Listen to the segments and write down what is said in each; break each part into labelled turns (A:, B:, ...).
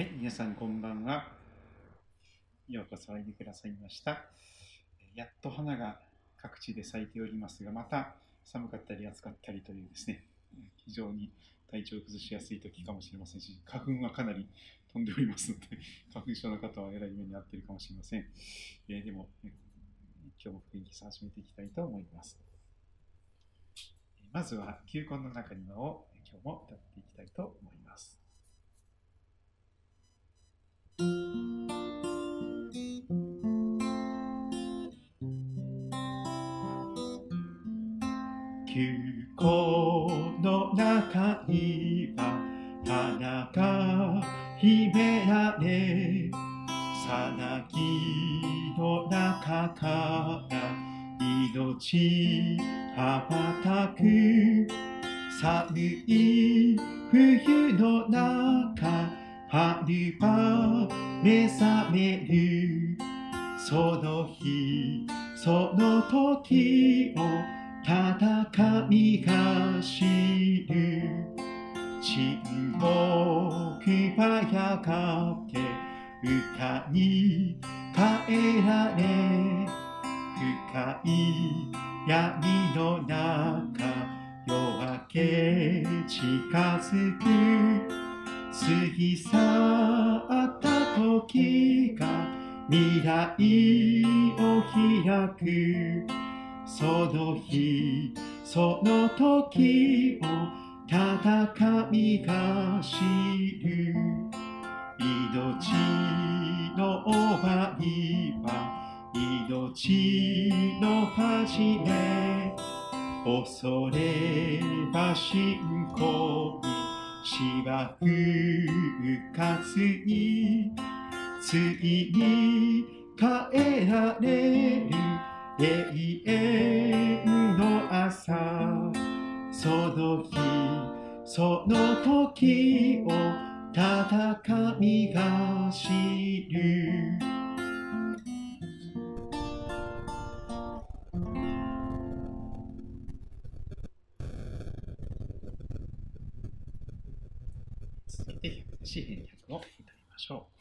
A: はい、皆さんこんばんは。ようこそおいでくださいました。やっと花が各地で咲いておりますが、また寒かったり暑かったりというですね、非常に体調を崩しやすい時かもしれませんし、花粉はかなり飛んでおりますので、花粉症の方はえらい目に遭っているかもしれません。えーでも、今日も元気さ始めていきたいと思います。まずは、球根の中にはを今日も歌っていきたいと思います。球根の中には花が秘められさなぎの中から命羽ばたく寒い冬の中春は目覚めるその日その時を戦いが知る沈黙はやがて歌に変えられ深い闇の中夜明け近づく過ぎ去った時が未来を開く。その日その時を戦いが知る命の終わりは命の始め恐れば信仰に死は復活についに変えられる永遠の朝その日その時を戦いが知るしょう。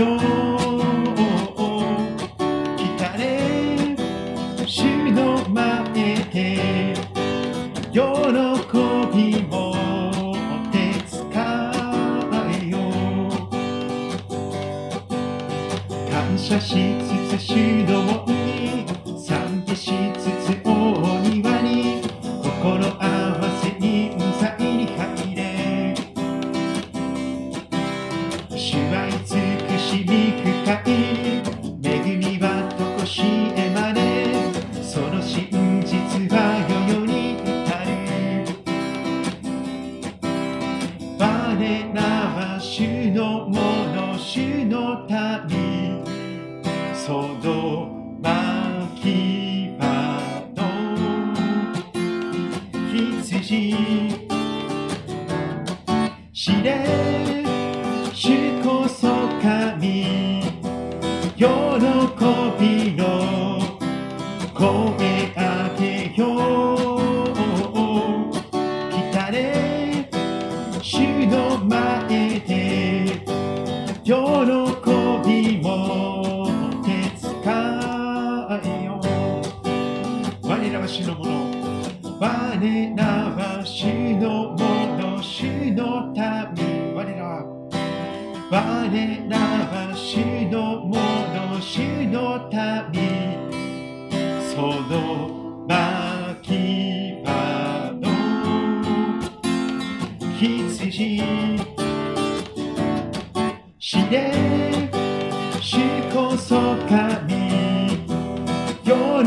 A: 上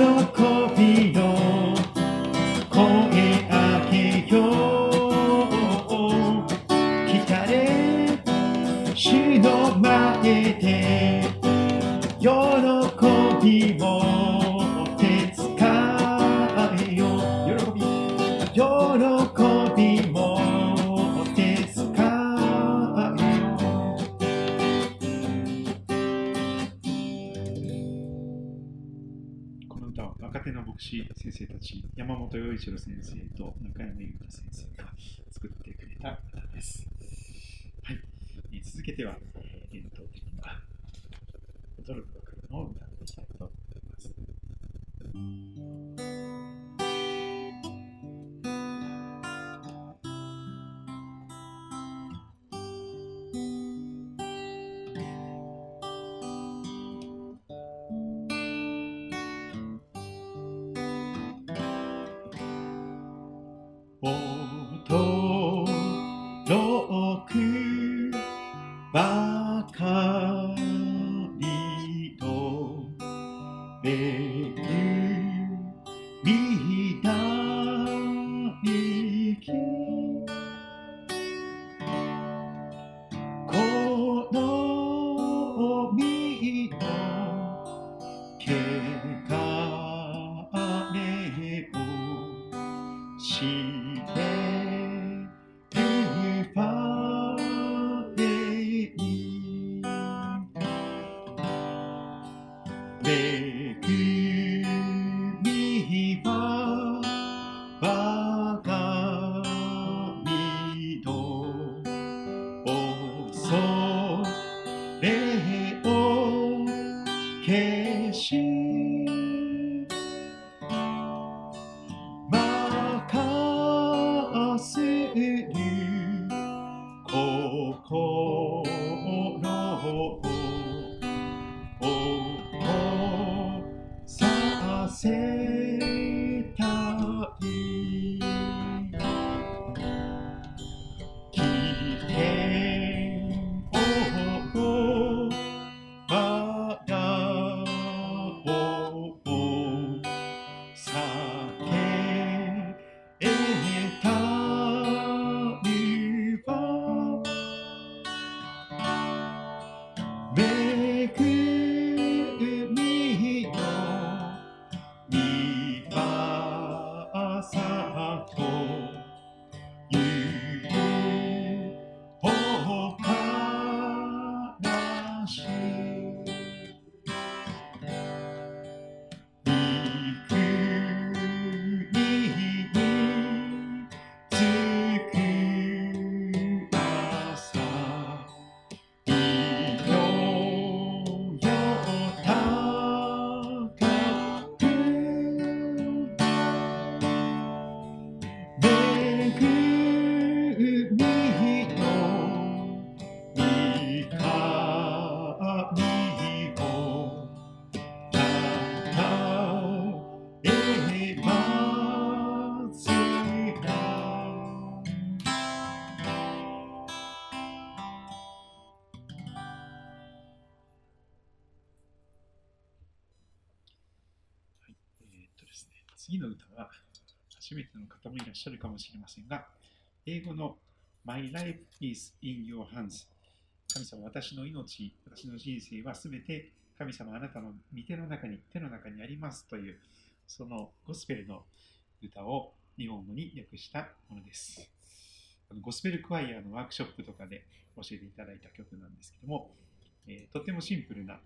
A: 喜び先生と中山次の歌は初めての方もいらっしゃるかもしれませんが、英語の My life is in your hands 神様、私の命、私の人生はすべて神様、あなたの御手の中に、手の中にありますという、そのゴスペルの歌を日本語に訳したものです。ゴスペルクワイアのワークショップとかで教えていただいた曲なんですけども、えーとってもシンプルな、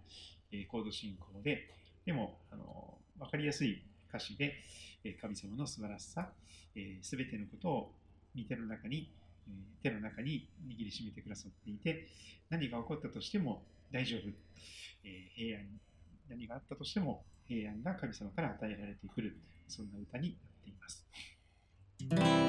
A: えーコード進行で、でも、あの分かりやすい歌詞で、神様の素晴らしさ、す、べ、てのことを見ての中に、手の中に握りしめてくださっていて、何が起こったとしても大丈夫、え平安、何があったとしても平安が神様から与えられてくる、そんな歌になっています。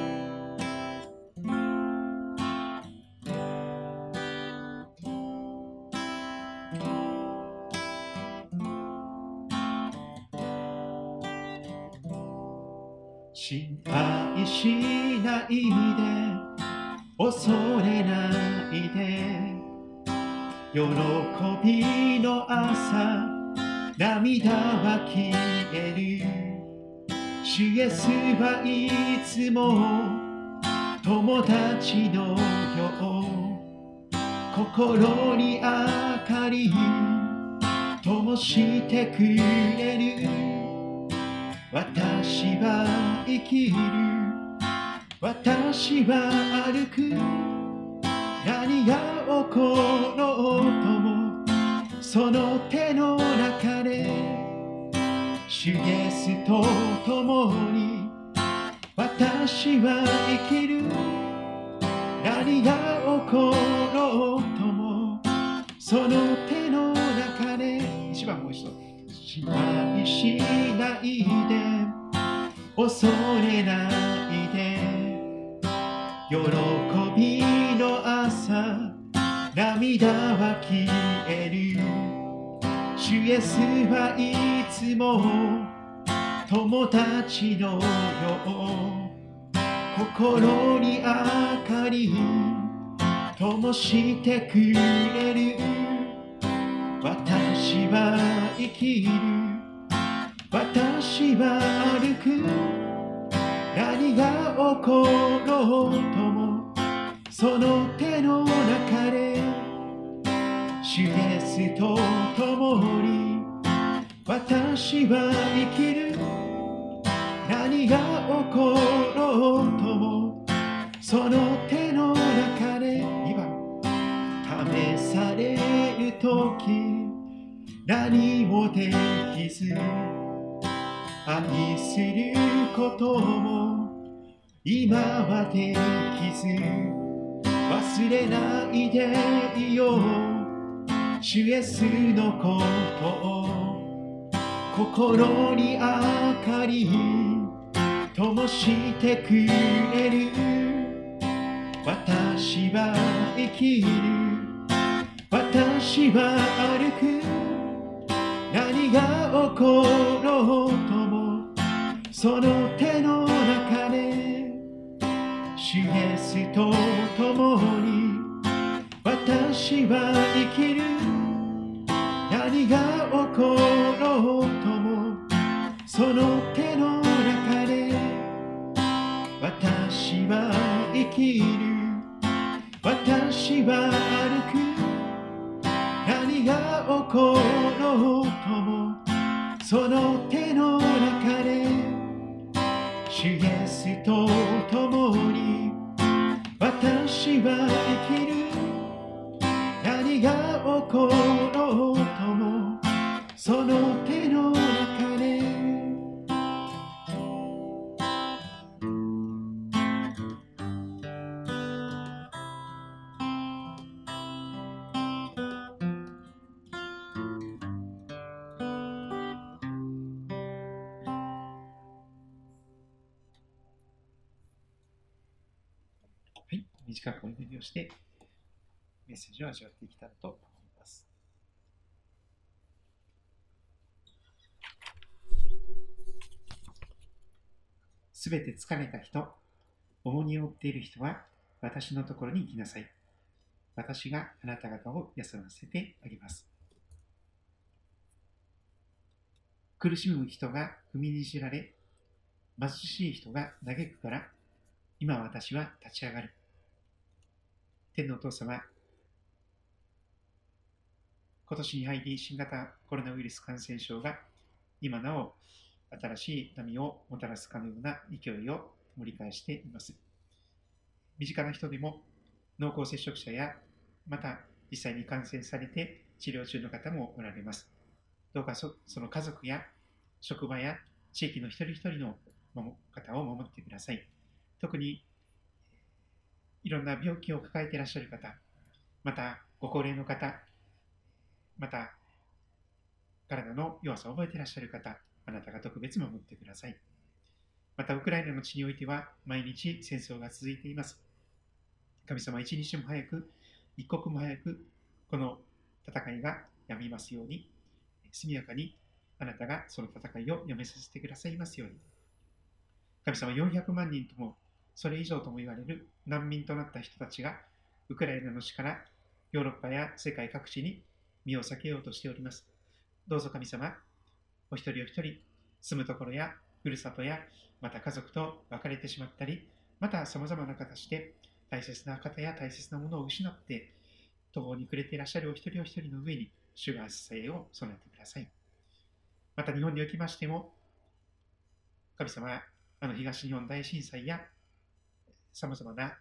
A: いで恐れないで。喜びの朝涙は消える。主イエスはいつも友達のよう。心に明かり灯してくれる。私は生きる。私は歩く。何が起ころうともその手の中で。主イエスと共に。私は生きる。何が起ころうともその手の中で。一番もう一度。心配しないで。恐れない。喜びの朝涙は消える。主イエスはいつも友達のよう。心に明かり灯してくれる。私は生きる。私は歩く。何が起ころうともその手の中で主イエスと共に私は生きる。何が起ころうともその手の中で試される時何もできず愛することも今はできず忘れないでいよう。主イエスのことを心に明かり灯してくれる。私は生きる。私は歩く。何が起ころうとその手の中で主イエスと共に私は生きる。何が起ころうともその手の中で私は生きる。私は歩く。何が起ころうともその手の中で主イエスと共に私は生きる。何が起ころうともその手の中短くお祈りをしてメッセージを味わっていきたいと思います。すべて疲れた人、重荷を負っている人は私のところに行きなさい。私があなた方を休ませてあげます。苦しむ人が踏みにじられ、貧しい人が嘆くから、今私は立ち上がる。天のお父様、今年に入り新型コロナウイルス感染症が今なお新しい波をもたらすかのような勢いを盛り返しています。身近な人でも濃厚接触者やまた実際に感染されて治療中の方もおられます。どうかその家族や職場や地域の一人一人の方を守ってください。特にいろんな病気を抱えていらっしゃる方、またご高齢の方、また体の弱さを覚えていらっしゃる方、あなたが特別守ってください。また、ウクライナの地においては、毎日戦争が続いています。神様、一日も早く、一刻も早く、この戦いがやみますように、速やかにあなたがその戦いをやめさせてくださいますように。神様、400万人とも、それ以上とも言われる難民となった人たちが、ウクライナの地からヨーロッパや世界各地に身を避けようとしております。どうぞ神様、お一人お一人、住むところやふるさとや、また家族と別れてしまったり、また様々な形で大切な方や大切なものを失って、途方に暮れていらっしゃるお一人お一人の上に、主が支えを備えてください。また日本におきましても、神様、あの東日本大震災や、様々な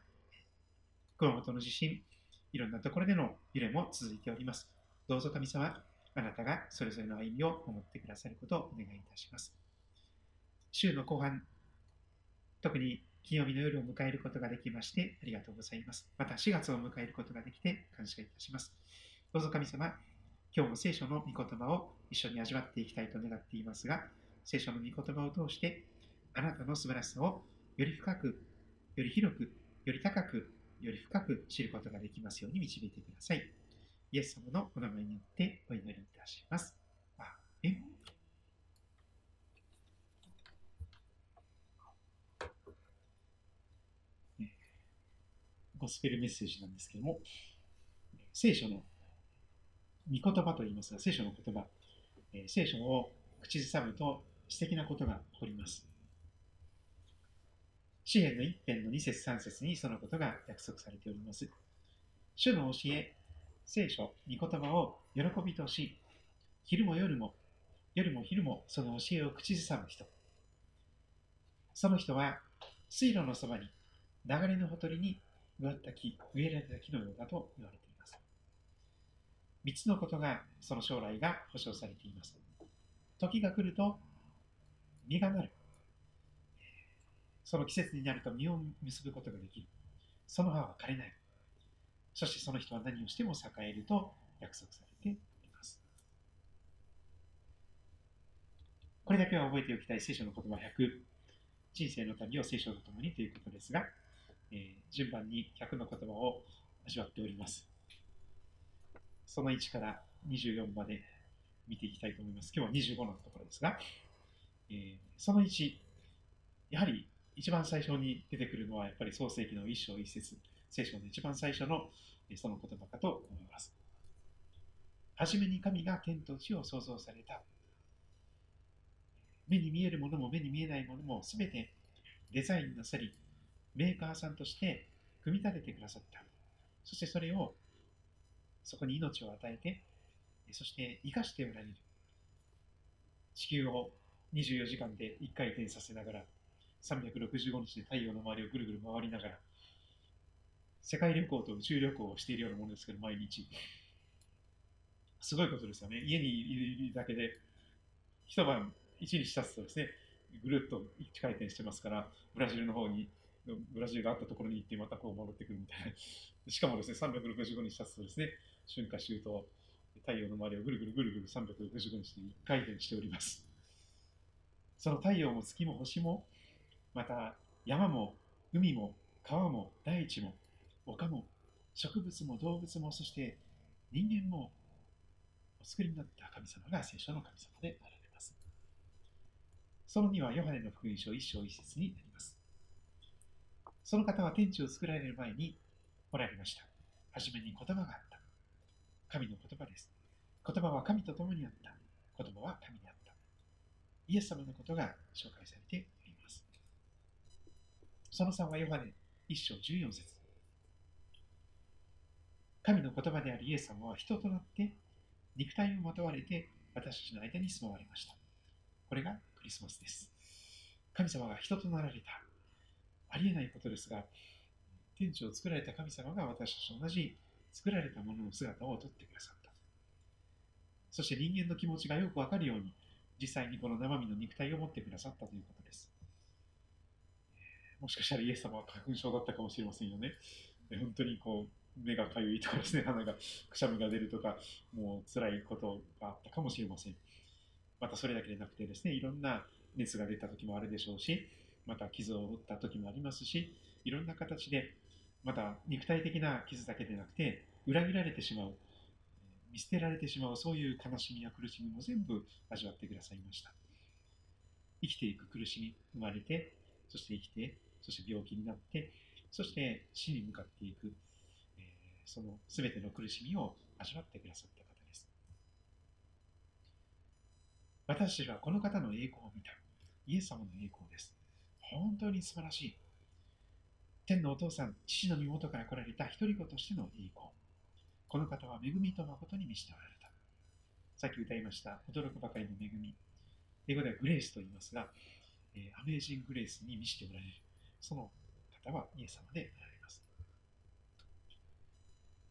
A: 熊本の地震、いろんなところでの揺れも続いております。どうぞ神様、あなたがそれぞれの歩みを守ってくださることをお願いいたします。週の後半、特に金曜日の夜を迎えることができましてありがとうございます。また4月を迎えることができて感謝いたします。どうぞ神様、今日も聖書の御言葉を一緒に味わっていきたいと願っていますが、聖書の御言葉を通して、あなたの素晴らしさをより深く、より広く、より高く、より深く知ることができますように導いてください。イエス様のお名前によってお祈りいたします。アーゴスペルメッセージなんですけども、聖書の御言葉と言いますが、聖書の言葉、え、聖書を口ずさむと素敵なことが起こります。詩篇の一編の二節三節にそのことが約束されております。主の教え、聖書、御言葉を喜びとし、昼も夜も、夜も昼もその教えを口ずさむ人。その人は水路のそばに流れのほとりに植わった木、植えられた木のようだと言われています。三つのことがその将来が保証されています。時が来ると実がなる。その季節になると実を結ぶことができる。その葉は枯れない。そしてその人は何をしても栄えると約束されています。これだけは覚えておきたい聖書の言葉100。人生の旅を聖書とともにということですが、えー、順番に100の言葉を味わっております。その1から24まで見ていきたいと思います。今日は25のところですが、えー、その1、やはり一番最初に出てくるのは、やっぱり創世記の一章一節、聖書の一番最初のその言葉かと思います。はじめに神が天と地を創造された。目に見えるものも目に見えないものもすべてデザインなさり、メーカーさんとして組み立ててくださった。そしてそれを、そこに命を与えて、そして生かしておられる。地球を24時間で1回転させながら、365日で太陽の周りをぐるぐる回りながら、世界旅行と宇宙旅行をしているようなものですけど、毎日。すごいことですよね。家にいるだけで、一晩、一日経つとですね、ぐるっと1回転してますから、ブラジルの方に、ブラジルがあったところに行って、またこう戻ってくるみたいな。しかもですね、365日経つとですね、春夏秋冬、太陽の周りをぐるぐるぐるぐる365日で1回転しております。その太陽も月も星もまた山も海も川も大地も丘も植物も動物もそして人間もお作りになった神様が聖書の神様であられます。その2はヨハネの福音書一章一節になります。その方は天地を作られる前におられました。はじめに言葉があった。神の言葉です。言葉は神と共にあった。言葉は神であった。イエス様のことが紹介されてその3はヨハネ1章14節神の言葉であるイエス様は人となって肉体をまとわれて私たちの間に住まわれました。これがクリスマスです。神様が人となられた。ありえないことですが、天地を作られた神様が私たちと同じ作られたものの姿をとってくださった。そして人間の気持ちがよくわかるように、実際にこの生身の肉体を持ってくださったということです。もしかしたらイエス様は花粉症だったかもしれませんよね。本当にこう、目がかゆいとかですね、鼻がくしゃみが出るとか、もう辛いことがあったかもしれません。またそれだけでなくてですね、いろんな熱が出た時もあるでしょうし、また傷を負った時もありますし、いろんな形で、また肉体的な傷だけでなくて、裏切られてしまう、見捨てられてしまう、そういう悲しみや苦しみも全部味わってくださいました。生きていく苦しみ、生まれて、そして生きて、そして病気になって、そして死に向かっていく、えー、その全ての苦しみを味わってくださった方です。私はこの方の栄光を見た。イエス様の栄光です。本当に素晴らしい。天のお父さん、父の身元から来られた一人子としての栄光。この方は恵みと誠に満ちておられた。さっき歌いました驚くばかりの恵み。英語ではグレースと言いますが、えー、アメージング・グレースに満ちておられる。その方はイエス様であられます。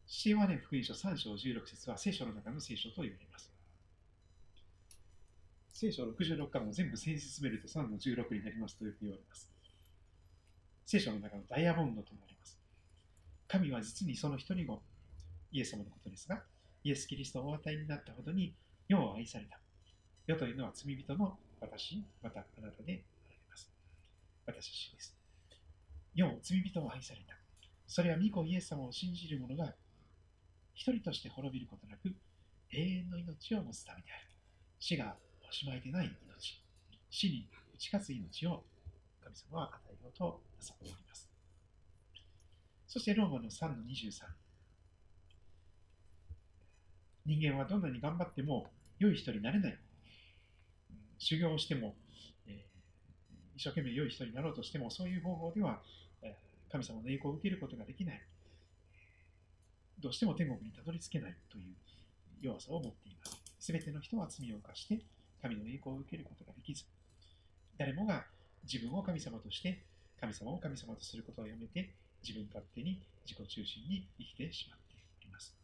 A: シーワネ福音書3章16節は聖書の中の聖書と言われます。聖書66巻を全部先進めると3の16になりますと言われます。聖書の中のダイヤモンドとなります。神は実にその一人子、イエス様のことですが、イエス・キリストをお与えになったほどに世を愛された。世というのは罪人の私、またあなたであられます。私です。世を罪人を愛された。それは御子イエス様を信じる者が一人として滅びることなく永遠の命を持つためである。死がおしまいでない命、死に打ち勝つ命を神様は与えようとなさっております。そしてローマの3の23。人間はどんなに頑張っても良い人になれない。修行をしても、えー、一生懸命良い人になろうとしても、そういう方法では、神様の栄光を受けることができない。どうしても天国にたどり着けないという弱さを持っています。すべての人は罪を犯して、神の栄光を受けることができず、誰もが自分を神様として、神様を神様とすることをやめて、自分勝手に自己中心に生きてしまっております。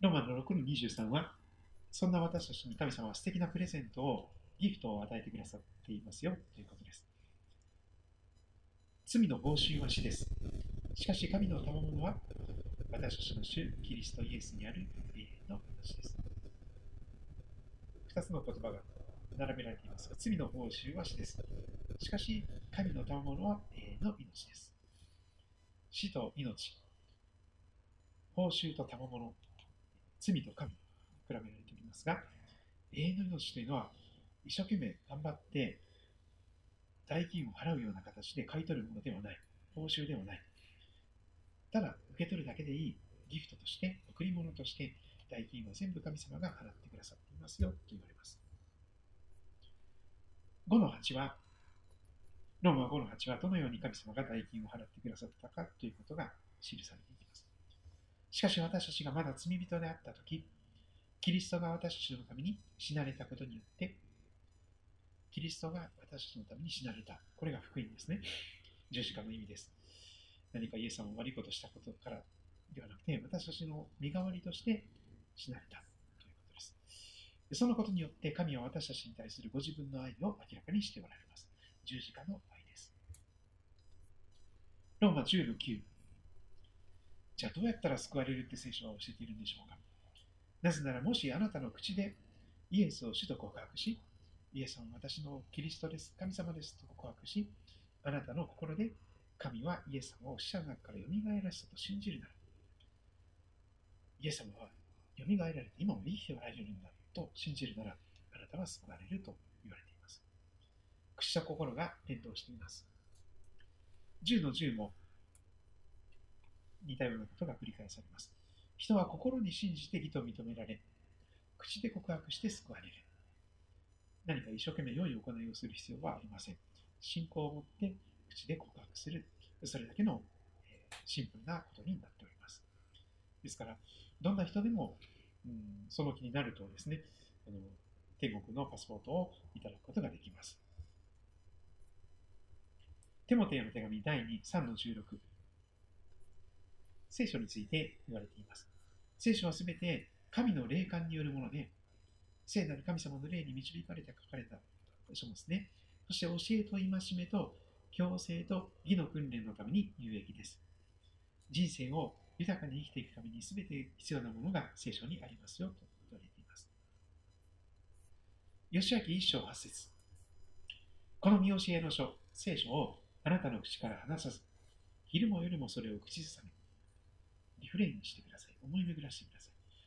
A: ローマの6の23は、そんな私たちに神様は素敵なプレゼントを、ギフトを与えてくださっていますよということです。罪の報酬は死です。しかし神の賜物は私たちの主キリストイエスにある永遠の話です。2つの言葉が並べられていますが、罪の報酬は死です。しかし、神の賜物は永遠の命です。死と命、報酬と賜物、罪と神、比べられておりますが、永遠の命というのは、一生懸命頑張って、代金を払うような形で買い取るものではない。報酬ではない。ただ、受け取るだけでいいギフトとして、贈り物として、代金は全部神様が払ってくださっていますよと言われます。5の8は、ローマ5の8はどのように神様が代金を払ってくださったかということが記されています。しかし私たちがまだ罪人であったとき、キリストが私たちのために死なれたことによって、キリストが私たちのために死なれた。これが福音ですね。十字架の意味です。何かイエス様を悪いことしたことからではなくて、私たちの身代わりとして死なれたということです。そのことによって神は私たちに対するご自分の愛を明らかにしておられます。十字架の愛です。ローマ10の9。じゃあどうやったら救われるって聖書は教えているんでしょうかなぜならもしあなたの口でイエスを主と告白し、イエス様は私のキリストです、神様ですと告白し、あなたの心で神はイエス様を死者の中から蘇らせたと信じるなら、イエス様は蘇られて今も生きておられるんだと信じるなら、あなたは救われると言われています。口と心が転倒しています。10の10も似たようなことが繰り返されます。人は心に信じて義と認められ、口で告白して救われる。何か一生懸命良い行いをする必要はありません。信仰を持って口で告白する。それだけの、シンプルなことになっております。ですから、どんな人でも、うん、その気になるとですね、あの天国のパスポートをいただくことができます。テモテへの手紙第2、3の16。聖書について言われています。聖書はすべて神の霊感によるもので、聖なる神様の霊に導かれて書かれた書物ね。そして教えと戒めと強制と義の訓練のために有益です。人生を豊かに生きていくために全て必要なものが聖書にありますよと言われています吉明一章八節この見教えの書、聖書をあなたの口から離さず、昼も夜もそれを口ずさめ、リフレインしてください。思い巡らしてください。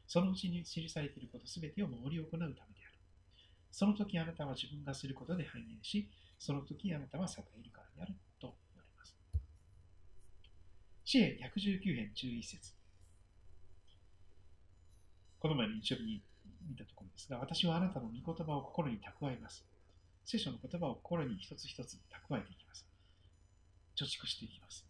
A: そのうちに記されていることすべてを守り行うためである。その時あなたは自分がすることで繁栄し、その時あなたは栄えるからであると言われます。支援119編11節この前に日曜日に見たところですが、私はあなたの御言葉を心に蓄えます。聖書の言葉を心に一つ一つ蓄えていきます。貯蓄していきます。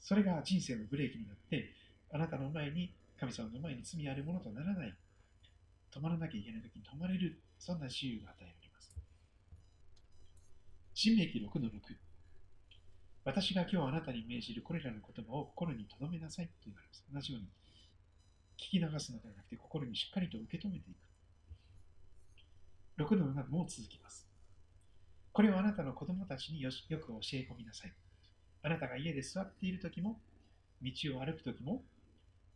A: それが人生のブレーキになって、あなたの前に、神様の前に罪あるものとならない。止まらなきゃいけない時に止まれる。そんな自由が与えられます。新明記6の6。私が今日あなたに命じるこれらの言葉を心に留めなさいと言われます。同じように、聞き流すのではなくて心にしっかりと受け止めていく。6の7も続きます。これをあなたの子供たちによく教え込みなさい。あなたが家で座っている時も、道を歩く時も、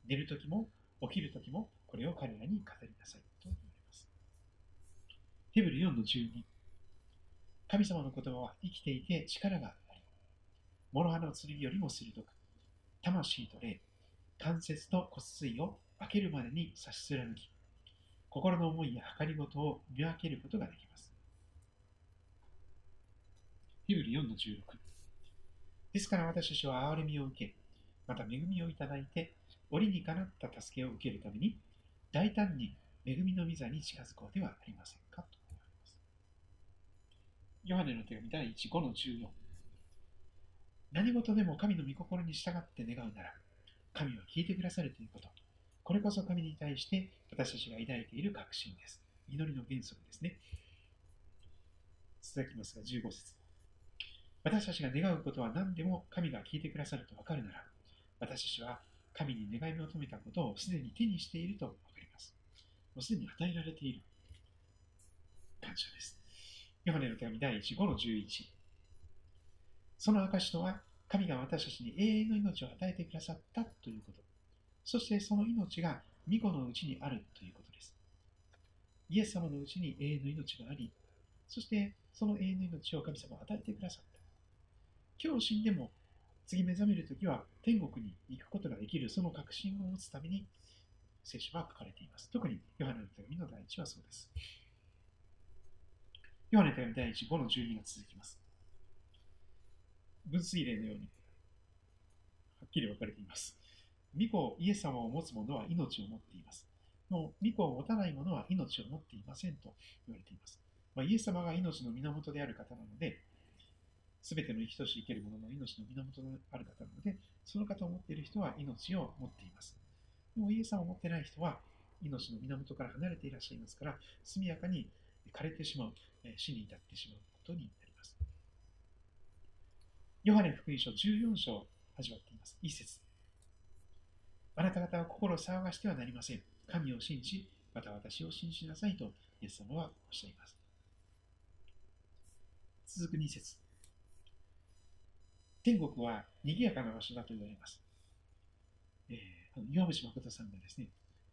A: 寝る時も、起きる時も、これを彼らに語りなさいと言われます。ヘブル4の12。神様の言葉は生きていて力があり、諸刃の剣よりも鋭く、魂と霊、関節と骨髄を分けるまでに差し貫き、心の思いや計りごとを見分けることができます。ヘブル4の16。ですから私たちは憐れみを受け、また恵みをいただいて、折にかなった助けを受けるために、大胆に恵みの御座に近づこうではありませんかと思います。ヨハネの手紙第1、5の14。何事でも神の御心に従って願うなら、神は聞いてくださるということ。これこそ神に対して私たちが抱いている確信です。祈りの原則ですね。続きますが、15節私たちが願うことは何でも神が聞いてくださると分かるなら、私たちは神に願い求めたことをすでに手にしていると分かります。もうすでに与えられている。感謝です。ヨハネの手紙第1、5の11。その証とは、神が私たちに永遠の命を与えてくださったということ。そしてその命が御子のうちにあるということです。イエス様のうちに永遠の命があり、そしてその永遠の命を神様は与えてくださった。今日死んでも次目覚めるときは天国に行くことができるその確信を持つために聖書は書かれています。特にヨハネの手紙の第一はそうです。ヨハネの手紙第1、5の12が続きます。分水例のようにはっきり分かれています。御子イエス様を持つ者は命を持っています。もう御子を持たない者は命を持っていませんと言われています。まあ、イエス様が命の源である方なので、すべての生きとし生ける者のの命の源である方なので、その方を持っている人は命を持っています。でもイエス様を持っていない人は命の源から離れていらっしゃいますから、速やかに枯れてしまう、死に至ってしまうことになります。ヨハネ福音書14章始まっています。一節。あなた方は心を騒がしてはなりません。神を信じ、また私を信じなさいと、イエス様はおっしゃいます。続く2節天国は賑やかな場所だと言われます。えー、岩渕誠さんがですね、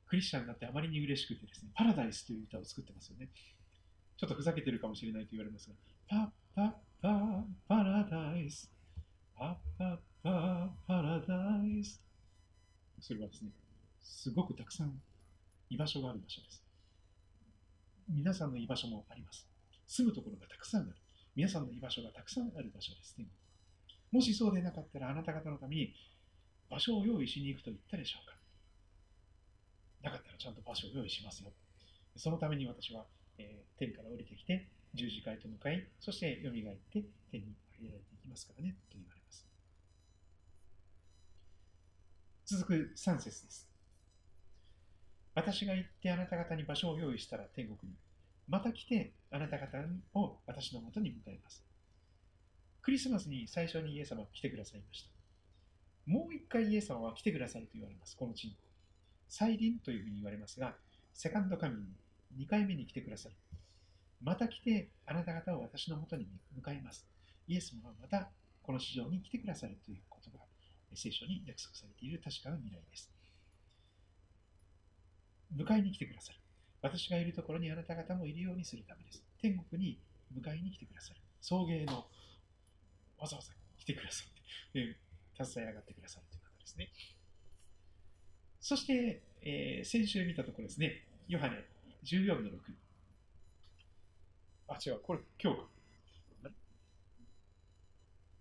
A: クリスチャンになってあまりに嬉しくてですね、パラダイスという歌を作ってますよね。ちょっとふざけてるかもしれないと言われますが、パパパパラダイス、パパパパラダイス。それはですね、すごくたくさん居場所がある場所です。皆さんの居場所もあります。住むところがたくさんある。皆さんの居場所がたくさんある場所です。ねもしそうでなかったら、あなた方のために場所を用意しに行くと言ったでしょうか。なかったらちゃんと場所を用意しますよ。そのために私は、えー、天から降りてきて、十字架へと向かい、そして蘇って天に上げられていきますからね、と言われます。続く3節です。私が行ってあなた方に場所を用意したら天国に。また来てあなた方を私のもとに迎えます。クリスマスに最初にイエス様が来てくださいました。もう一回イエス様は来てくださいと言われます。この地に。再臨というふうに言われますが、セカンドカミング、2回目に来てくださる。また来てあなた方を私のもとに迎えます。イエス様はまたこの市場に来てくださるということが聖書に約束されている確かな未来です。迎えに来てくださる。私がいるところにあなた方もいるようにするためです。天国に迎えに来てくださる。送迎のわざわざ来てくださって、携え上がってくださるという方ですね。そして、えー、先週見たところですね、ヨハネ14の6。あ、違う、これ今日か。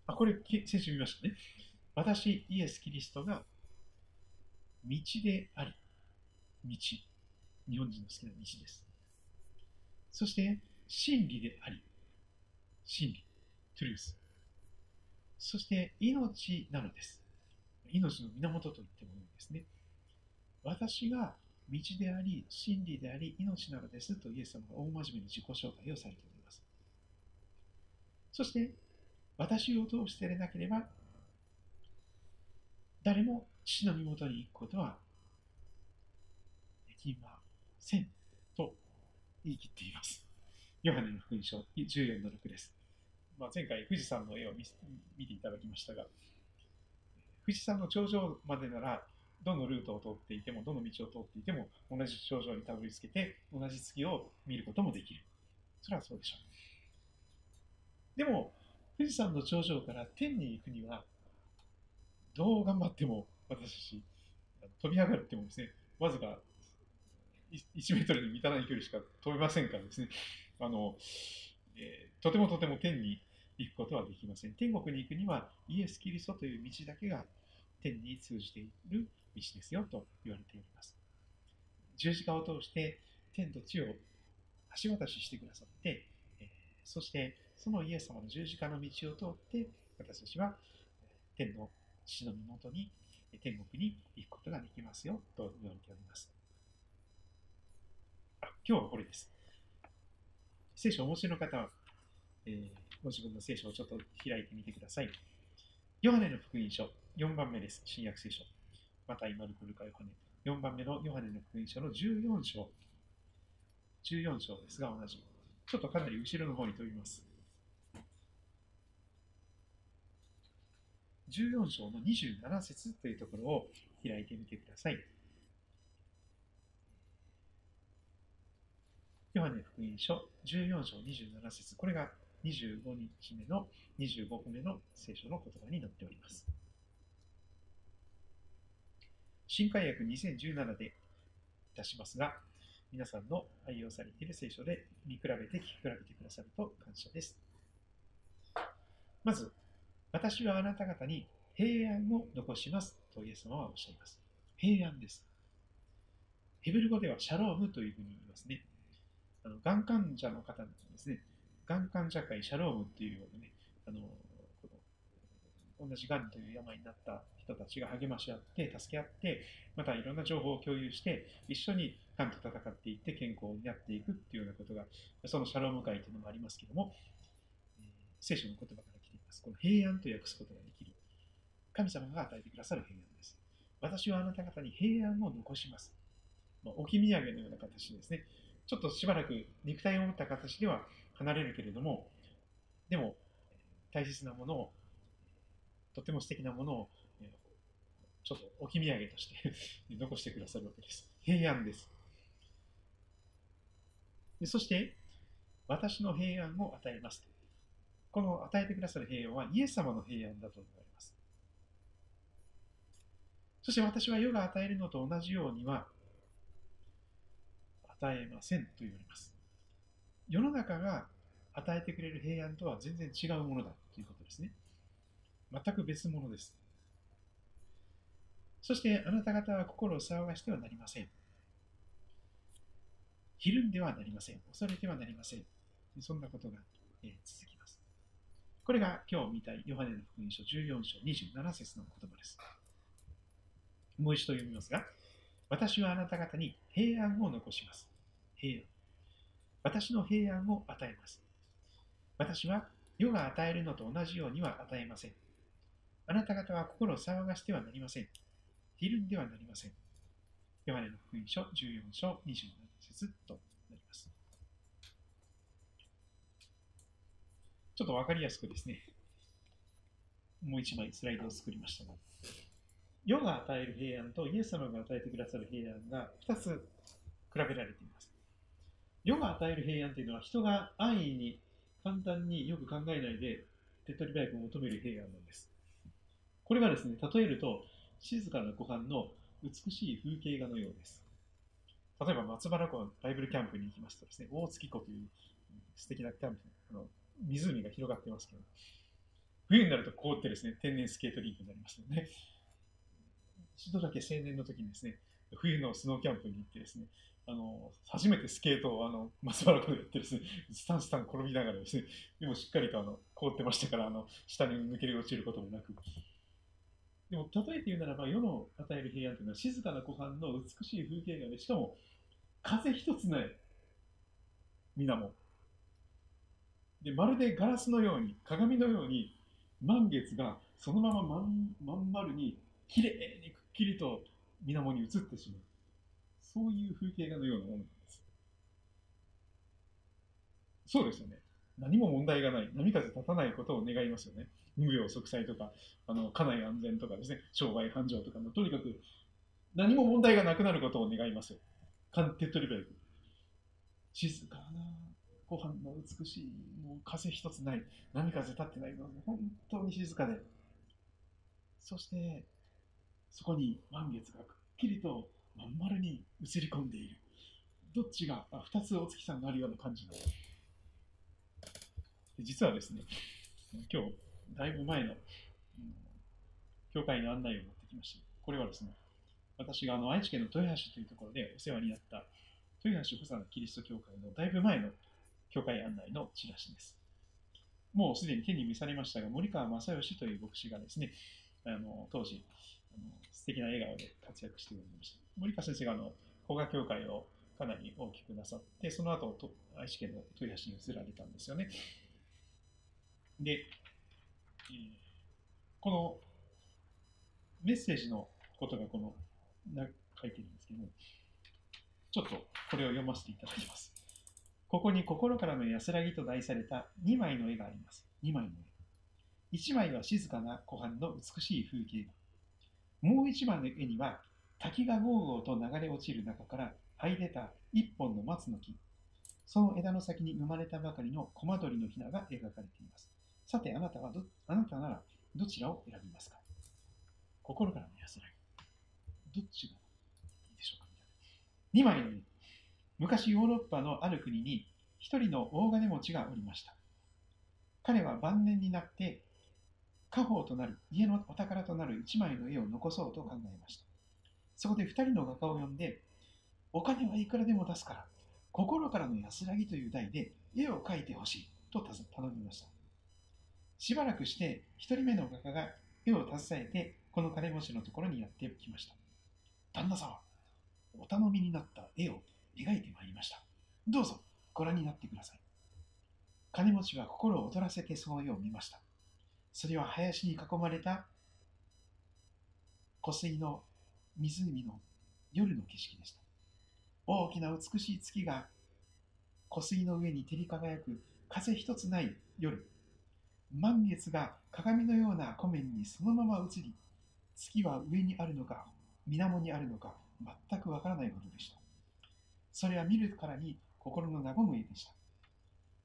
A: あ、これ先週見ましたね。私、イエス・キリストが道であり、道。日本人の好きな道です。そして、真理であり、真理、トゥルース。そして、命なのです。命の源と言ってもいいですね。私が道であり、真理であり、命なのですとイエス様が大真面目に自己紹介をされております。そして、私を通してでなければ、誰も父の身元に行くことはできませんと言い切っています。ヨハネの福音書14の6です。まあ、前回富士山の絵を見ていただきましたが、富士山の頂上までならどのルートを通っていても、どの道を通っていても、同じ頂上にたどり着けて、同じ月を見ることもできる。それはそうでしょう。でも、富士山の頂上から天に行くには、どう頑張っても私たち飛び上がってもですね、わずか1メートルに満たない距離しか飛べませんからですね、あの、えー、とてもとても天に行くことはできません。天国に行くにはイエス・キリストという道だけが天に通じている道ですよと言われております。十字架を通して天と地を橋渡ししてくださって、えー、そしてそのイエス様の十字架の道を通って私たちは天の父の身元に天国に行くことができますよと言われております。今日はこれです。聖書をお持ちの方は、えー、ご自分の聖書をちょっと開いてみてください。ヨハネの福音書、4番目です。新約聖書。また今のルカヨハネ。4番目のヨハネの福音書の14章。14章ですが同じ。ちょっとかなり後ろの方に飛びます。14章の27節というところを開いてみてください。ヨハネ福音書14章27節これが25日目の25個目の聖書の言葉になっております。新海訳2017でいたしますが、皆さんの愛用されている聖書で見比べて聞き比べてくださると感謝です。まず、私はあなた方に平安を残しますとイエス様はおっしゃいます。平安です。ヘブル語ではシャロームというふうに言いますね。あの、がん患者の方ですね。がん患者会シャロームっていうようなね、あの、この同じがんという病になった人たちが励まし合って、助け合って、またいろんな情報を共有して、一緒にがんと戦っていって健康になっていくっていうようなことが、そのシャローム会というのもありますけども、えー、聖書の言葉から来ています。この平安と訳すことができる。神様が与えてくださる平安です。私はあなた方に平安を残します。まあ、置き土産のような形ですね。ちょっとしばらく肉体を持った形では離れるけれども、でも大切なものを、とても素敵なものを、ちょっと置き土産として 残してくださるわけです。平安です。でそして、私の平安を与えます。この与えてくださる平安はイエス様の平安だと言われます。そして私は世が与えるのと同じようには与えませんと言われます。世の中が与えてくれる平安とは全然違うものだということですね。全く別物です。そしてあなた方は心を騒がしてはなりません。ひるんではなりません。恐れてはなりません。そんなことが、続きます。これが今日見たいヨハネの福音書14章27節の言葉です。もう一度読みますが、私はあなた方に平安を残します。平安。私の平安を与えます。私は世が与えるのと同じようには与えません。あなた方は心を騒がしてはなりません。ひるんではなりません。ヨハネの福音書14章27節となります。ちょっとわかりやすくですね、もう一枚スライドを作りましたが、世が与える平安とイエス様が与えてくださる平安が2つ比べられています。世が与える平安というのは人が安易に簡単によく考えないで手っ取り早く求める平安なんです。これはですね、例えると静かな湖畔の美しい風景画のようです。例えば松原湖のバイブルキャンプに行きますとですね、大月湖という素敵なキャンプ、あの湖が広がってますけど、冬になると凍ってですね、天然スケートリンクになりますよね。一度だけ青年の時にですね、冬のスノーキャンプに行ってですね、あの初めてスケートをあの松原湖でやってですね、スタンスタン転びながらですね、でもしっかりとあの凍ってましたから、あの下に抜け落ちることもなく。でも、例えて言うならば、世の与える平安というのは静かな湖畔の美しい風景画で、しかも風一つない水面。で、まるでガラスのように、鏡のように、満月がそのまままんまん丸に、きれいにくっきりと水面に映ってしまう。そういう風景画のようなものなんです。そうですよね。何も問題がない、波風立たないことを願いますよね。無病息災とか、あの家内安全とかですね、商売繁盛とかの、とにかく何も問題がなくなることを願いますよ。手っ取り早く。静かなご飯の美しい、もう風一つない、波風立ってないので、本当に静かで。そして、そこに満月がくっきりとまん丸に映り込んでいる。どっちが、あ2つお月さんがあるような感じの？実はですね、今日、だいぶ前の、うん、教会の案内を持ってきました。これはですね、私があの愛知県の豊橋というところでお世話になった豊橋補佐のキリスト教会のだいぶ前の教会案内のチラシです。もうすでに手に召されましたが、森川正義という牧師がですね、あの当時あの、素敵な笑顔で活躍しておりました。森川先生があの古賀教会をかなり大きくなさって、その後愛知県の豊橋に移られたんですよね。で、えー、このメッセージのことがこのな書いてるんですけど、ちょっとこれを読ませていただきます。ここに心からの安らぎと題された2枚の絵があります。2枚の絵。1枚は静かな湖畔の美しい風景画。もう1枚の絵には滝がゴーゴーと流れ落ちる中から這い出た一本の松の木。その枝の先に生まれたばかりのコマドリのひなが描かれています。さて、あなたはど、あなたならどちらを選びますか？心からの安らぎ。どっちがいいでしょうか？みたいな。2枚の絵。昔ヨーロッパのある国に一人の大金持ちがおりました。彼は晩年になって家宝となる家のお宝となる1枚の絵を残そうと考えました。そこで2人の画家を呼んで、お金はいくらでも出すから、心からの安らぎという題で絵を描いてほしいと頼みました。しばらくして1人目の画家が絵を携えてこの金持ちのところにやってきました。旦那様、お頼みになった絵を描いてまいりました。どうぞご覧になってください。金持ちは心を躍らせてその絵を見ました。それは林に囲まれた湖水の湖の夜の景色でした。大きな美しい月が湖水の上に照り輝く風一つない夜。満月が鏡のような湖面にそのまま映り、月は上にあるのか水面にあるのか全くわからないほどでした。それは見るからに心の和む絵でした。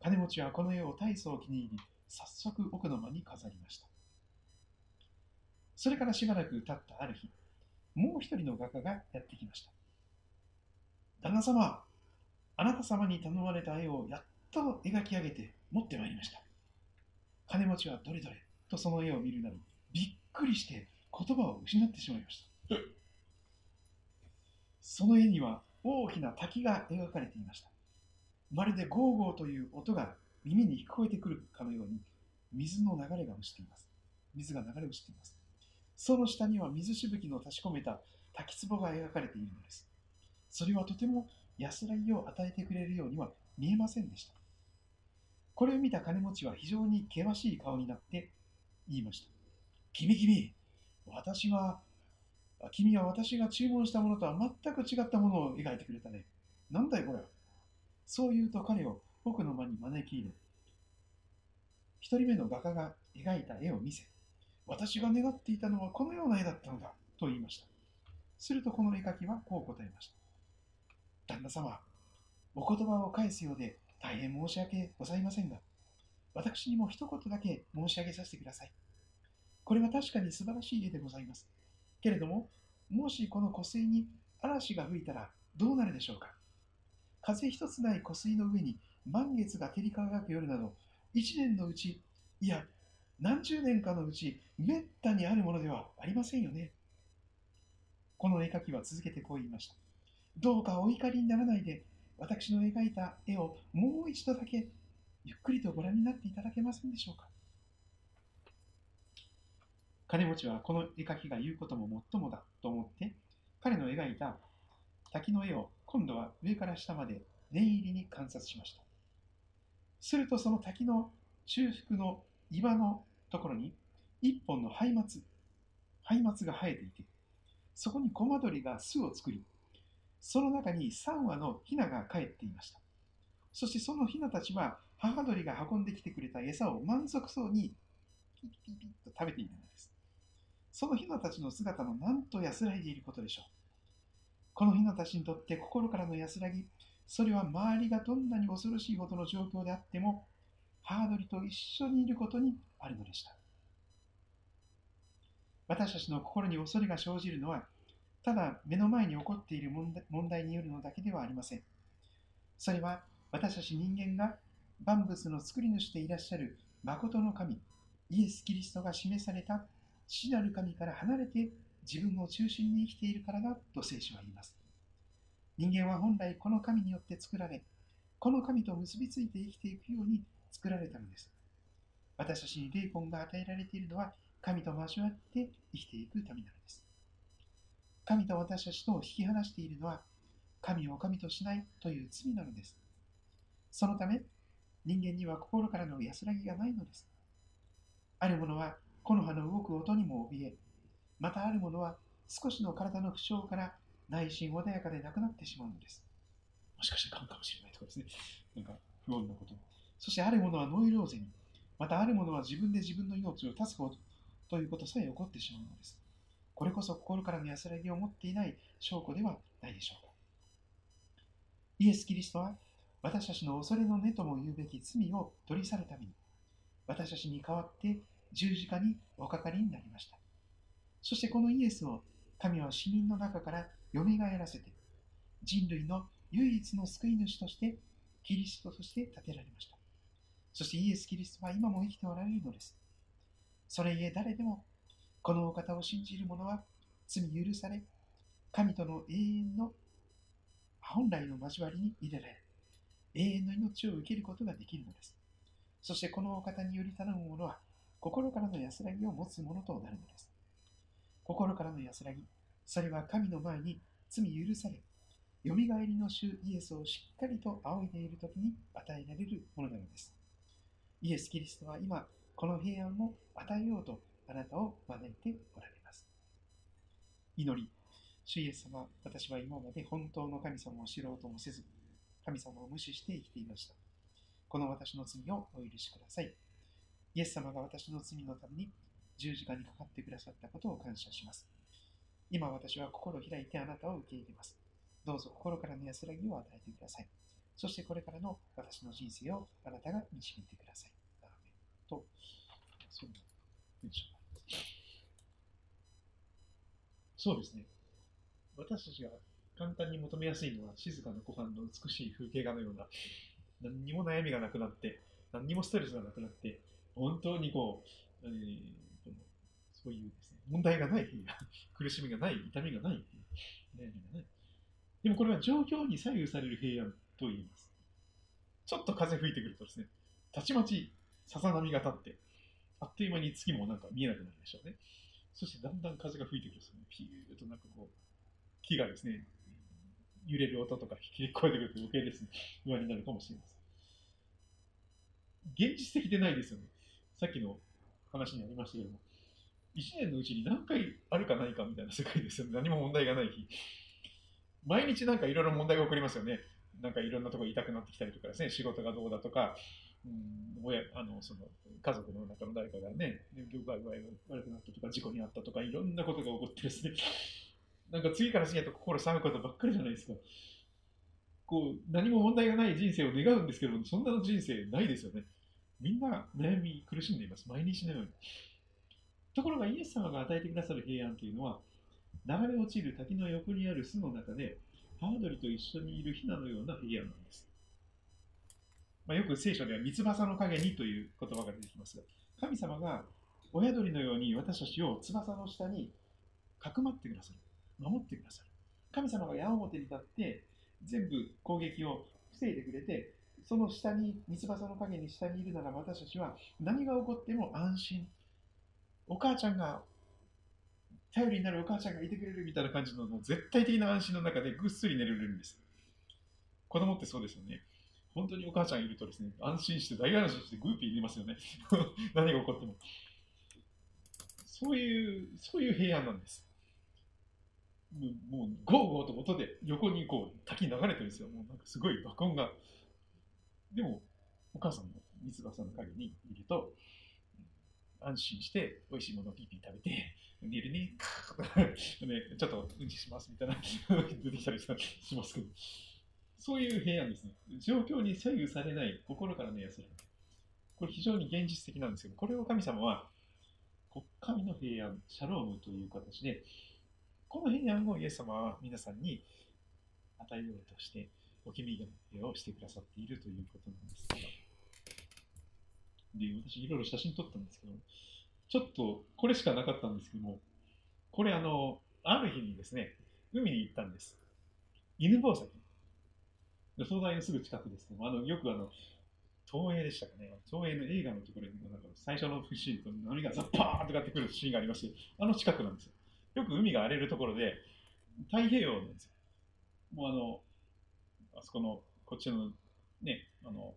A: 金持ちはこの絵を大層気に入り、早速奥の間に飾りました。それからしばらく経ったある日、もう一人の画家がやってきました。旦那様、あなた様に頼まれた絵をやっと描き上げて持ってまいりました。金持ちはどれどれとその絵を見るなり、びっくりして言葉を失ってしまいました。その絵には大きな滝が描かれていました。まるでゴーゴーという音が耳に聞こえてくるかのように、水の流れが落ちています。水が流れ落ちています。その下には水しぶきの確し込めた滝壺が描かれているのです。それはとても安らぎを与えてくれるようには見えませんでした。これを見た金持ちは非常に険しい顔になって言いました。君君、私は君は私が注文したものとは全く違ったものを描いてくれたね。なんだいこれは。そう言うと彼を僕の間に招き入れ、一人目の画家が描いた絵を見せ、私が願っていたのはこのような絵だったのだと言いました。するとこの絵描きはこう答えました。旦那様、お言葉を返すようで大変申し訳ございませんが、私にも一言だけ申し上げさせてください。これは確かに素晴らしい絵でございます。けれども、もしこの湖水に嵐が吹いたらどうなるでしょうか風一つない湖水の上に満月が照り輝く夜など、一年のうち、いや、何十年かのうち、めったにあるものではありませんよね。この絵描きは続けてこう言いました。どうかお怒りにならないで、私の描いた絵をもう一度だけゆっくりとご覧になっていただけませんでしょうか。金持ちはこの絵描きが言うことももっともだと思って、彼の描いた滝の絵を今度は上から下まで念入りに観察しました。するとその滝の中腹の岩のところに一本の松明、松明が生えていて、そこにコマドリが巣を作り、その中に3羽のヒナが帰っていました。そしてそのヒナたちは母鳥が運んできてくれた餌を満足そうにピッピッピッと食べていたのです。そのヒナたちの姿のなんと安らいでいることでしょう。このヒナたちにとって心からの安らぎ、それは周りがどんなに恐ろしいほどの状況であっても、母鳥と一緒にいることにあるのでした。私たちの心に恐れが生じるのは、ただ目の前に起こっている問題によるのだけではありません。それは私たち人間が万物の作り主でいらっしゃる誠の神、イエス・キリストが示された父なる神から離れて自分を中心に生きているからだと聖書は言います。人間は本来この神によって作られ、この神と結びついて生きていくように作られたのです。私たちに霊魂が与えられているのは神と交わって生きていくためなのです。神と私たちとを引き離しているのは神を神としないという罪なのです。そのため人間には心からの安らぎがないのです。ある者は木の葉の動く音にも怯え、またある者は少しの体の負傷から内心穏やかでなくなってしまうのです。もしかしたら癌かもしれないとかですね。なんか不穏なこと。そしてある者はノイローゼに、またある者は自分で自分の命を絶つことということさえ起こってしまうのです。これこそ心からの安らぎを持っていない証拠ではないでしょうか。イエス・キリストは私たちの恐れの根とも言うべき罪を取り去るために、私たちに代わって十字架におかかりになりました。そしてこのイエスを神は死人の中からよみがえらせて、人類の唯一の救い主として、キリストとして立てられました。そしてイエス・キリストは今も生きておられるのです。それゆえ誰でも、このお方を信じる者は罪許され、神との永遠の本来の交わりに入れられ、永遠の命を受けることができるのです。そしてこのお方により頼む者は、心からの安らぎを持つものとなるのです。心からの安らぎ、それは神の前に罪許され、よみがえりの主イエスをしっかりと仰いでいるときに与えられるものなのです。イエス・キリストは今、この平安を与えようとあなたを招いておられます。祈り、主イエス様、私は今まで本当の神様を知ろうともせず、神様を無視して生きていました。この私の罪をお許しください。イエス様が私の罪のために十字架にかかってくださったことを感謝します。今私は心を開いてあなたを受け入れます。どうぞ心からの安らぎを与えてください。そしてこれからの私の人生をあなたが導いてください。アーメンと、そんな文章そうですね。私たちが簡単に求めやすいのは静かな湖畔の美しい風景画のような何にも悩みがなくなって何にもストレスがなくなって本当にこう、えー、そういうですね、問題がない、苦しみがない、痛みがない、悩みがない。でもこれは状況に左右される平安と言います。ちょっと風吹いてくるとですね、たちまちさざ波が立って、あっという間に月もなんか見えなくなるでしょうね。そしてだんだん風が吹いてくると、ね、ピューッとなんかこう、木がですね、揺れる音とか聞こえてくると余計ですね、不安になるかもしれません。現実的でないですよね。さっきの話にありましたけども、1年のうちに何回あるかないかみたいな世界ですよね。何も問題がない日。毎日なんかいろいろ問題が起こりますよね。なんかいろんなところ痛くなってきたりとかですね、仕事がどうだとか、うん、親あのその家族の中の誰かがね、業界具合が悪くなったとか、事故に遭ったとか、いろんなことが起こってですね、なんか次から次へと心騒ぐことばっかりじゃないですか。こう何も問題がない人生を願うんですけどそんなの人生ないですよね。みんな悩み苦しんでいます。毎日のように。ところがイエス様が与えてくださる平安というのは、流れ落ちる滝の横にある巣の中で、ハードリと一緒にいるヒナのような平安なんです。まあ、よく聖書では三翼の陰にという言葉が出てきますが、神様が親鳥のように私たちを翼の下にかくまってくださる。守ってくださる。神様が矢面に立って全部攻撃を防いでくれて、その下に、三翼の陰に下にいるなら私たちは何が起こっても安心。お母ちゃんが、頼りになるお母ちゃんがいてくれるみたいな感じの絶対的な安心の中でぐっすり寝れるんです。子供ってそうですよね。本当にお母ちゃんいるとですね、安心して、大安心してグーピー寝ますよね。何が起こっても。そういう、そういう平安なんです。もう、ゴーゴーと音で横にこう滝流れてるんですよ。もうなんかすごい爆音が。でも、お母さんの三つ葉さんの陰にいると、安心して美味しいものをピーピー食べて、寝るね、ねちょっとうんちしますみたいな 出てきたりしますけど、そういう平安ですね。状況に左右されない心からの安らぎ。これ非常に現実的なんですけど、これを神様は、神の平安、シャロームという形で、この平安をイエス様は皆さんに与えようとして、お気に入りをしてくださっているということなんです。で、私いろいろ写真撮ったんですけど、ちょっとこれしかなかったんですけども、これあの、ある日にですね、海に行ったんです。犬吠埼。東大のすぐ近くですけども、あのよくあの、東映でしたかね、東映の映画のところに、なんか最初のシーンと波がザッパーンとかってくるシーンがありまして、あの近くなんですよ。よく海が荒れるところで、太平洋なんですよ。もうあの、あそこの、こっちのね、あの、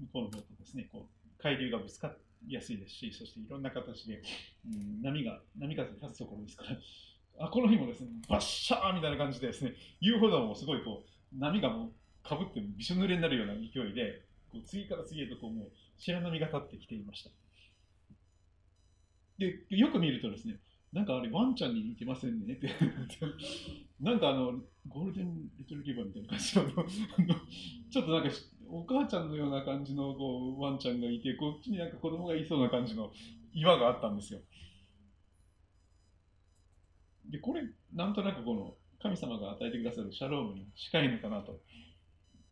A: 向こうの方とですね、こう、海流がぶつかりやすいですし、そしていろんな形で、うん、波が、波風が立つところですから、あこの日もですね、バッシャーみたいな感じでですね、遊歩道もすごいこう、波がもうかぶってびしょ濡れになるような勢いで、こう次から次へとこうもう白波が立ってきていました。で、よく見るとですね、なんかあれワンちゃんに似てませんねって、なんかあの、ゴールデンレトリバーみたいな感じの、ちょっとなんかお母ちゃんのような感じのこうワンちゃんがいて、こっちになんか子供がいそうな感じの岩があったんですよ。で、これ、なんとなくこの神様が与えてくださるシャロームに近いのかなと。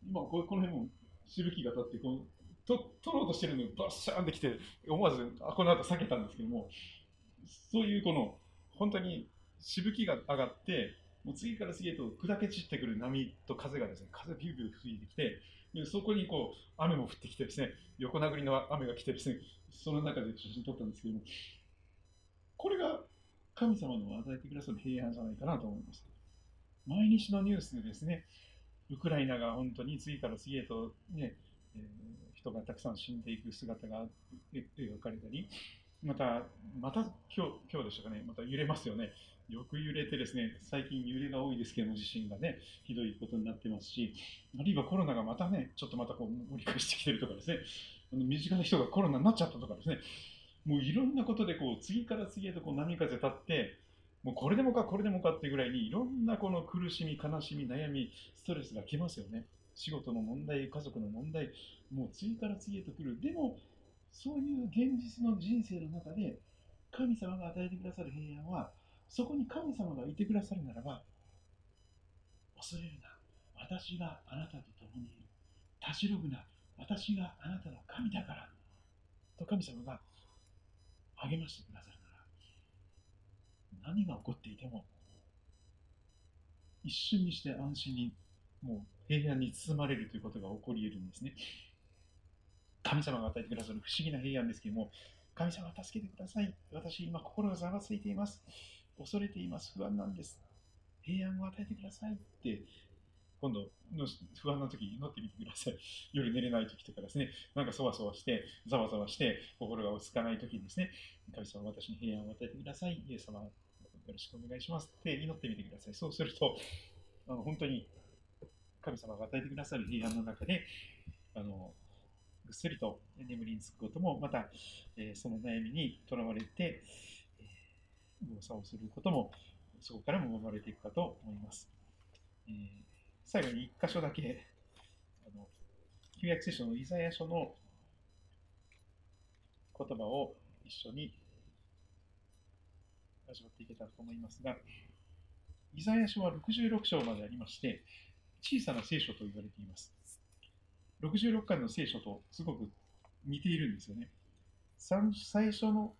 A: 今、この辺もしぶきが立ってこうと、取ろうとしてるのにバッシャーンってきて、思わずあこの後避けたんですけども、そういうこの、本当にしぶきが上がって、もう次から次へと砕け散ってくる波と風がですね、風ビュービュー吹いてきて、そこにこう雨も降ってきてですね、横殴りの雨が来てですね、その中で写真撮ったんですけども、これが神様の与えてくださる平安じゃないかなと思います。毎日のニュースでですね、ウクライナが本当に次から次へとね、えー、人がたくさん死んでいく姿が描かれたり、また、また今日今日でしたかね、また揺れますよね。よく揺れてですね、最近揺れが多いですけども、地震がね、ひどいことになってますし、あるいはコロナがまたね、ちょっとまたこう盛り返してきてるとかですね、あの身近な人がコロナになっちゃったとかですね、もういろんなことでこう次から次へとこう波風立って、もうこれでもかこれでもかっていうぐらいにいろんなこの苦しみ、悲しみ、悩み、ストレスが来ますよね。仕事の問題、家族の問題、もう次から次へと来る。でも、そういう現実の人生の中で、神様が与えてくださる平安は、そこに神様がいてくださるならば、恐れるな。私があなたと共にいる。たしろぐな。私があなたの神だから。と神様が励ましてくださるなら、何が起こっていても、一瞬にして安心に、もう平安に包まれるということが起こり得るんですね。神様が与えてくださる不思議な平安ですけども、神様助けてください。私今心がざわついています。恐れています。不安なんです。平安を与えてくださいって、今度の不安な時に祈ってみてください。夜寝れない時とかですね、なんかそわそわして、ざわざわして、心が落ち着かない時にですね、神様私に平安を与えてください。イエス様、よろしくお願いしますって祈ってみてください。そうすると、あの本当に神様が与えてくださる平安の中で、あのぐっすりと眠りにつくことも、また、え、その悩みにとらわれて、動作をすることも、そこからも守られていくかと思います。え、最後に一箇所だけ、あの旧約聖書のイザヤ書の言葉を一緒に味わっていけたらと思いますが、イザヤ書は66章までありまして、小さな聖書と言われています。66巻の聖書とすごく似ているんですよね。最初の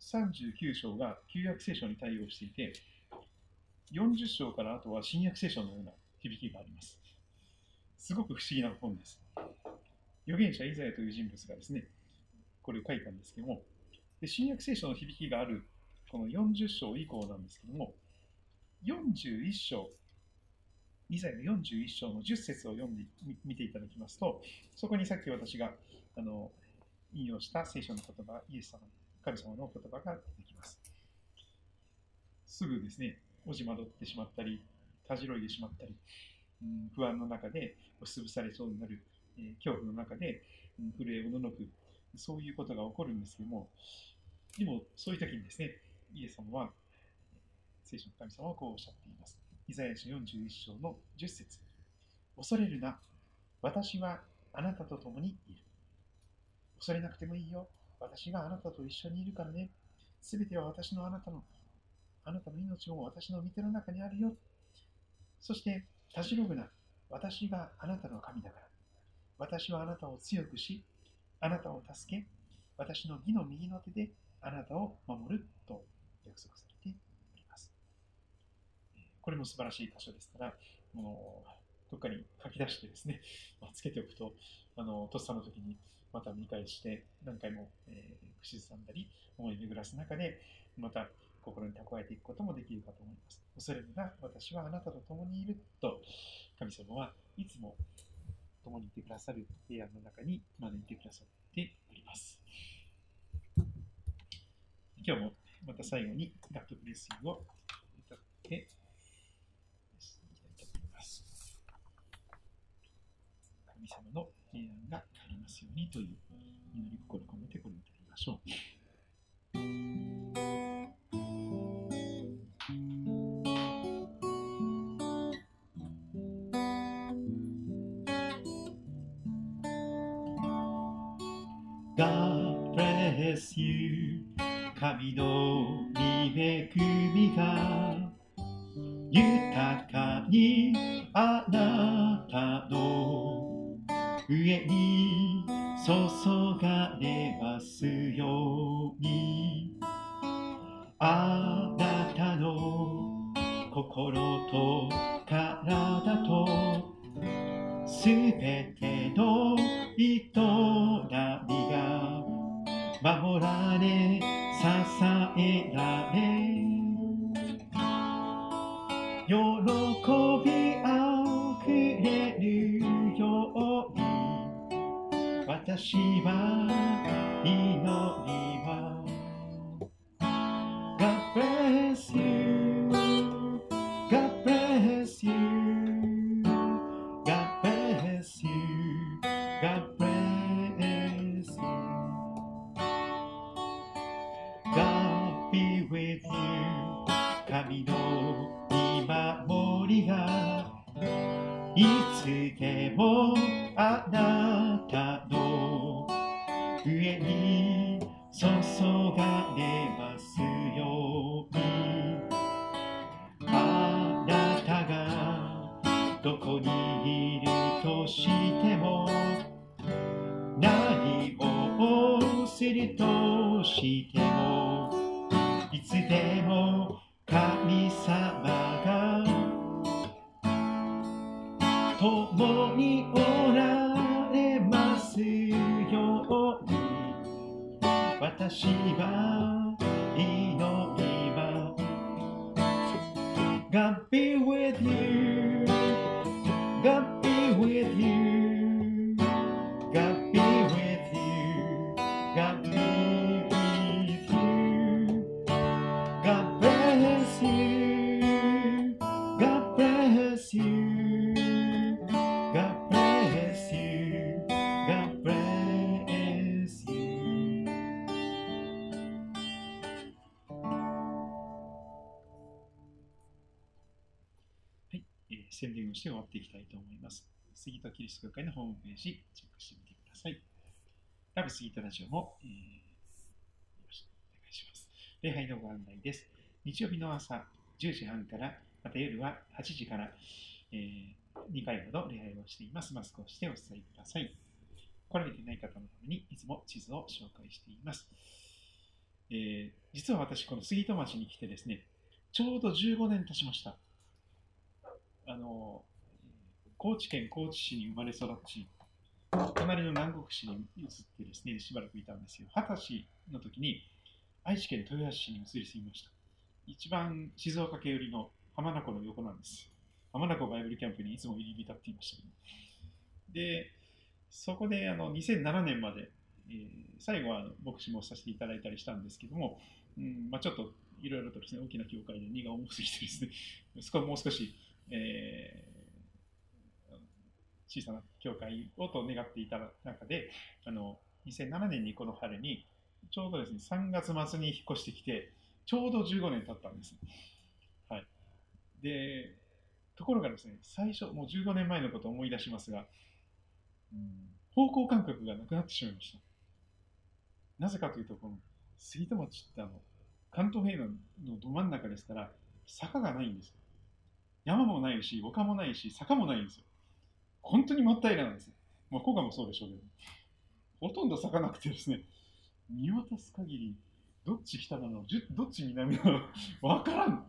A: 39章が旧約聖書に対応していて、40章からあとは新約聖書のような響きがあります。すごく不思議な本です。預言者イザヤという人物がですね、これを書いたんですけども、で新約聖書の響きがあるこの40章以降なんですけども、41章、イザヤの41章の10節を読んでみていただきますと、そこにさっき私があの引用した聖書の言葉、イエス様、神様の言葉が出てきます。すぐですね、おじまどってしまったり、たじろいでしまったり、うん、不安の中で押しつぶされそうになる、えー、恐怖の中で、うん、震えをののく、そういうことが起こるんですけども、でもそういう時にですね、イエス様は、聖書の神様はこうおっしゃっています。イザヤ書41章の10節恐れるな、私はあなたと共にいる。恐れなくてもいいよ。私があなたと一緒にいるからね。すべては私のあなたの、あなたの命も私の御手の中にあるよ。そして、たじろぐな。私があなたの神だから。私はあなたを強くし、あなたを助け、私の義の右の手であなたを守ると約束され。これも素晴らしい箇所ですから、もうどっかに書き出してですね、まあ、つけておくと、あの、とっさの時にまた見返して、何回も、えー、口ずさんだり、思い巡らす中で、また心に蓄えていくこともできるかと思います。恐れるな、私はあなたと共にいると、神様はいつも共にいてくださる平安の中に招いてくださっております。今日もまた最後にラップブレッシンを歌っていきたいと思います。神様の平安がありますようにという祈り心込めてこれを歌いましょう。God bless you 神の御恵みが豊かにあなたの上に注がれますように。あなたの心と体とすべての営みが守られ支えられ。喜芝宣伝をして終わっていきたいと思います。杉戸キリスト教会のホームページ、チェックしてみてください。ラブ杉戸ラジオも、えー、よろしくお願いします。礼拝のご案内です。日曜日の朝10時半から、また夜は8時から、えー、2回ほど礼拝をしています。マスクをしてお伝えください。来られていない方のためにいつも地図を紹介しています。えー、実は私、この杉戸町に来てですね、ちょうど15年経ちました。あの、高知県高知市に生まれ育ち、隣の南国市に移ってですね、しばらくいたんですよ。二十歳の時に愛知県豊橋市に移り住みました。一番静岡県寄りの浜名湖の横なんです。浜名湖バイブルキャンプにいつも入り浸っていましたけど。で、そこであの2007年まで、えー、最後は牧師もさせていただいたりしたんですけども、うんまあ、ちょっといろいろとですね、大きな教会で荷が重すぎてですね、もう少し、えー、小さな教会をと願っていた中で、あの2007年にこの春に、ちょうどですね、3月末に引っ越してきて、ちょうど15年経ったんです。はい。で、ところがですね、最初、もう15年前のことを思い出しますが、うん、方向感覚がなくなってしまいました。なぜかというと、この杉戸町ってあの、関東平野のど真ん中ですから、坂がないんです。山もないし、丘もないし、坂もないんですよ。本当に真っ平らなんです。まあ、古賀もそうでしょうけど、ほとんど坂なくてですね、見渡す限り、どっち北なの、どっち南なの、わからん。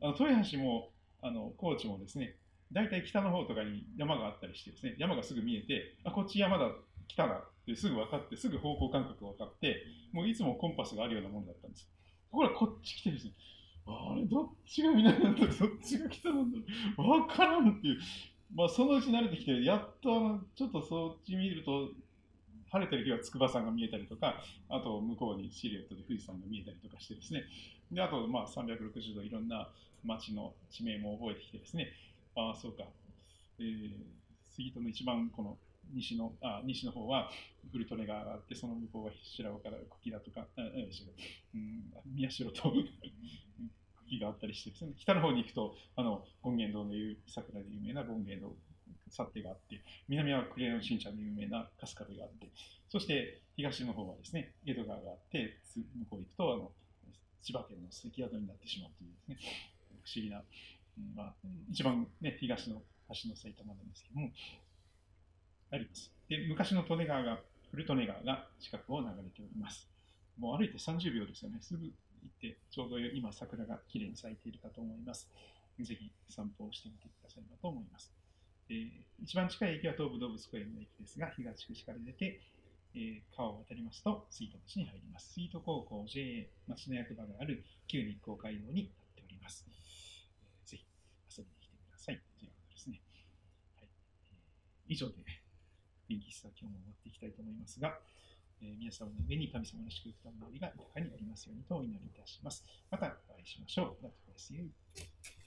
A: あの豊橋も、あの高知もですね、大体北の方とかに山があったりしてですね、山がすぐ見えて、あ、こっち山だ、北だってすぐ分かって、すぐ方向感覚が分かって、もういつもコンパスがあるようなもんだったんです。ところがこっち来てですね、あれ、どっちが南なんだどっちが北なんだ分からんっていう。まあ、そのうち慣れてきて、やっとあの、ちょっとそっち見ると、晴れてる日は筑波山が見えたりとか、あと向こうにシルエットで富士山が見えたりとかしてですね、であとまあ360度いろんな街の地名も覚えてきてですね、ああ、そうか、えー、杉戸の一番この西のあ西の方は古利根川があって、その向こうは白岡から茎だとか、あう。ん、宮代と茎があったりしてね、北の方に行くと、あの権現堂の桜で有名な権現堂去手があって、南はクレヨン新社の有名な春日部があって、そして東の方はですね、江戸川があって、向こう行くと、あの千葉県の関宿になってしまうというですね、不思議な、まあ、一番ね、東の端の埼玉なんですけども、あります。で、昔の利根川が、古利根川が近くを流れております。もう歩いて30秒ですよね。すぐ行って、ちょうど今桜がきれいに咲いているかと思います。ぜひ散歩をしてみてくださればと思います。えー、一番近い駅は東武動物公園の駅ですが、東口から出て、えー、川を渡りますと、水戸町に入ります。水戸高校 JA 町の役場がある旧日光街道になっております。えー、ぜひ遊びに来てください。ということですね。はい、以上で、元気さ今日も終わっていきたいと思いますが、えー、皆様の上に神様の祝福と祈りが豊かにありますようにとお祈りいたします。またお会いしましょう。